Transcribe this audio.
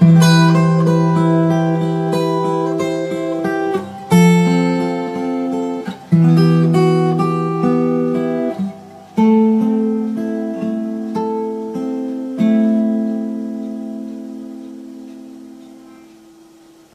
Música